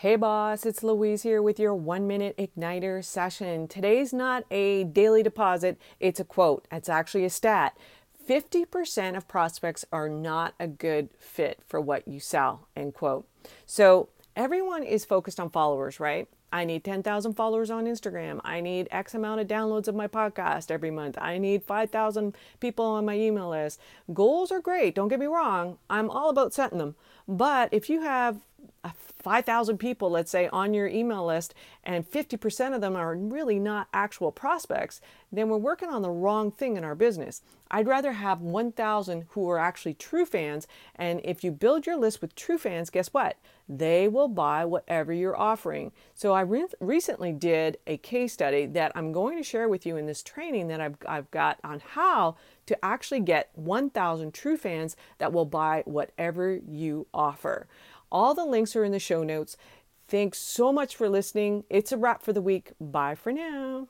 Hey boss, it's Louise here with your one minute igniter session. Today's not a daily deposit, it's a quote. It's actually a stat. 50% of prospects are not a good fit for what you sell, end quote. So everyone is focused on followers, right? I need 10,000 followers on Instagram. I need X amount of downloads of my podcast every month. I need 5,000 people on my email list. Goals are great, don't get me wrong. I'm all about setting them. But if you have 5,000 people, let's say, on your email list, and 50% of them are really not actual prospects, then we're working on the wrong thing in our business. I'd rather have 1,000 who are actually true fans. And if you build your list with true fans, guess what? They will buy whatever you're offering. So I re- recently did a case study that I'm going to share with you in this training that I've, I've got on how to actually get 1,000 true fans that will buy whatever you offer. All the links are in the show notes. Thanks so much for listening. It's a wrap for the week. Bye for now.